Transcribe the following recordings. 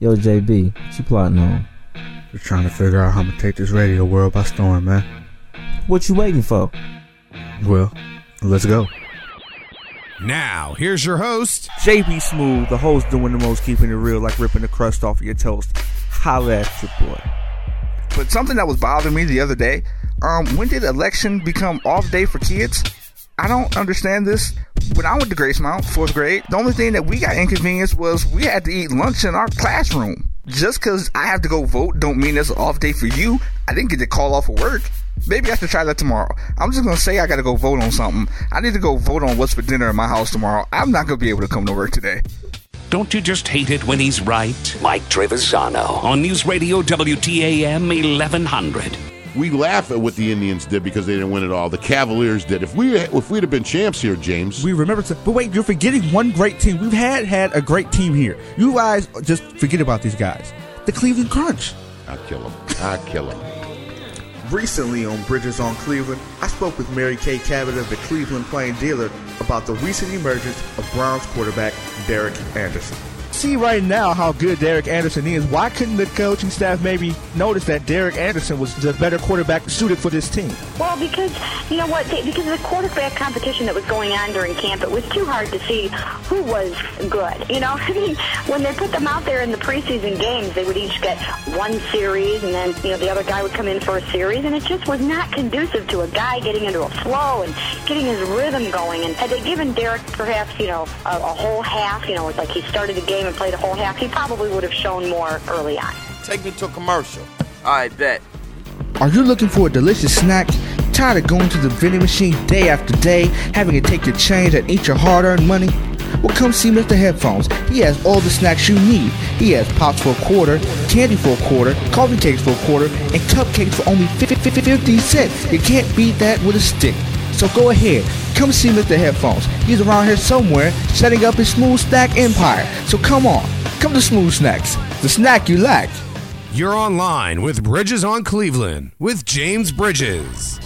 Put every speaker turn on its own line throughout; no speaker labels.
Yo, JB, what you plotting on?
Just trying to figure out how I'm gonna take this radio world by storm, man.
What you waiting for?
Well, let's go.
Now, here's your host,
JB Smooth, the host doing the most, keeping it real, like ripping the crust off of your toast. Holla at your boy.
But something that was bothering me the other day, um, when did election become off day for kids? I don't understand this. When I went to Gracemount, fourth grade, the only thing that we got inconvenienced was we had to eat lunch in our classroom. Just because I have to go vote don't mean it's an off day for you. I didn't get to call off of work. Maybe I should try that tomorrow. I'm just gonna say I gotta go vote on something. I need to go vote on what's for dinner in my house tomorrow. I'm not gonna be able to come to work today.
Don't you just hate it when he's right? Mike Trivisonno on News Radio WTAM 1100.
We laugh at what the Indians did because they didn't win it all. The Cavaliers did. If we if we'd have been champs here, James,
We remember to, but wait, you're forgetting one great team. We've had had a great team here. You guys just forget about these guys. The Cleveland Crunch.
I'll kill them. I'll kill them.
Recently on Bridges on Cleveland, I spoke with Mary Kay Cabot of the Cleveland Plain Dealer about the recent emergence of Browns quarterback Derek Anderson.
See right now how good Derek Anderson is. Why couldn't the coaching staff maybe notice that Derek Anderson was the better quarterback suited for this team?
Well, because you know what? Because of the quarterback competition that was going on during camp, it was too hard to see who was good. You know, I mean, when they put them out there in the preseason games, they would each get one series, and then you know the other guy would come in for a series, and it just was not conducive to a guy getting into a flow and getting his rhythm going. And had they given Derek perhaps you know a, a whole half, you know, it's like he started the game and played a whole half, he probably would have shown more early on.
Take me to a commercial. I bet.
Are you looking for a delicious snack? Tired of going to the vending machine day after day, having to take your change and eat your hard-earned money? Well, come see Mr. Headphones. He has all the snacks you need. He has pops for a quarter, candy for a quarter, coffee cakes for a quarter, and cupcakes for only 50, 50, 50 cents. You can't beat that with a stick. So go ahead, come see Mr. Headphones. He's around here somewhere setting up his smooth snack empire. So come on, come to Smooth Snacks, the snack you like.
You're online with Bridges on Cleveland with James Bridges.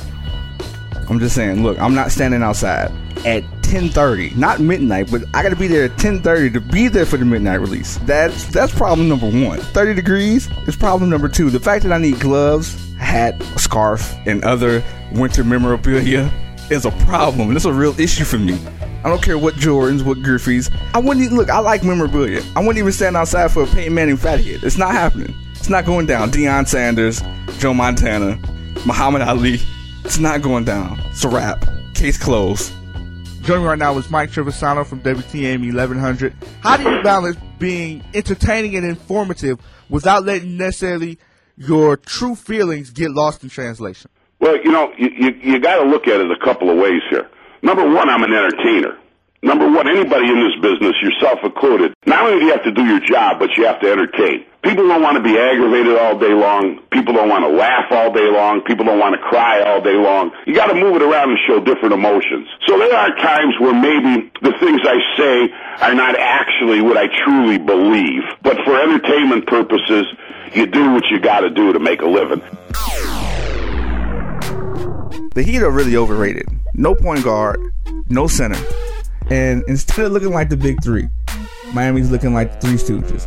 I'm just saying, look, I'm not standing outside at 10:30, not midnight, but I got to be there at 10:30 to be there for the midnight release. That's that's problem number 1. 30 degrees is problem number 2. The fact that I need gloves, hat, scarf, and other winter memorabilia is a problem. And it's a real issue for me. I don't care what Jordans, what Griffeys. I wouldn't even, look. I like memorabilia. I wouldn't even stand outside for a Peyton Manning fathead. It's not happening. It's not going down. Deion Sanders, Joe Montana, Muhammad Ali. It's not going down. It's a wrap. Case closed.
Joining right now is Mike Trivisonno from WTAM 1100. How do you balance being entertaining and informative without letting necessarily your true feelings get lost in translation?
Well, you know, you, you, you got to look at it a couple of ways here. Number one, I'm an entertainer. Number one, anybody in this business, yourself included, not only do you have to do your job, but you have to entertain. People don't want to be aggravated all day long. People don't want to laugh all day long. People don't want to cry all day long. You got to move it around and show different emotions. So there are times where maybe the things I say are not actually what I truly believe. But for entertainment purposes, you do what you got to do to make a living.
The Heat are really overrated. No point guard, no center. And instead of looking like the big three, Miami's looking like the Three Stooges.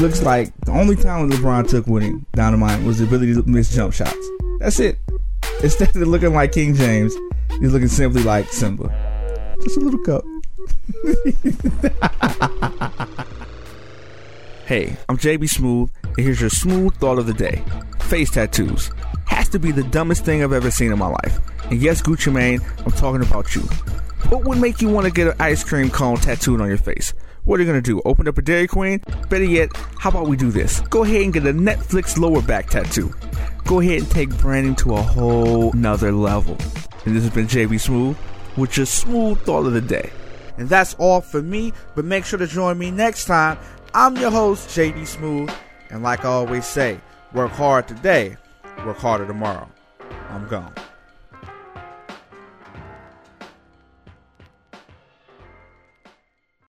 Looks like the only talent LeBron took with him down the mind was the ability to miss jump shots. That's it. Instead of looking like King James, he's looking simply like Simba. Just a little cup. hey, I'm JB Smooth, and here's your smooth thought of the day. Face tattoos. To be the dumbest thing I've ever seen in my life. And yes, Gucci Mane, I'm talking about you. What would make you want to get an ice cream cone tattooed on your face? What are you gonna do? Open up a Dairy Queen? Better yet, how about we do this? Go ahead and get a Netflix lower back tattoo. Go ahead and take branding to a whole nother level. And this has been JB Smooth with your smooth thought of the day.
And that's all for me, but make sure to join me next time. I'm your host, JB Smooth, and like I always say, work hard today, work harder tomorrow. I'm gone.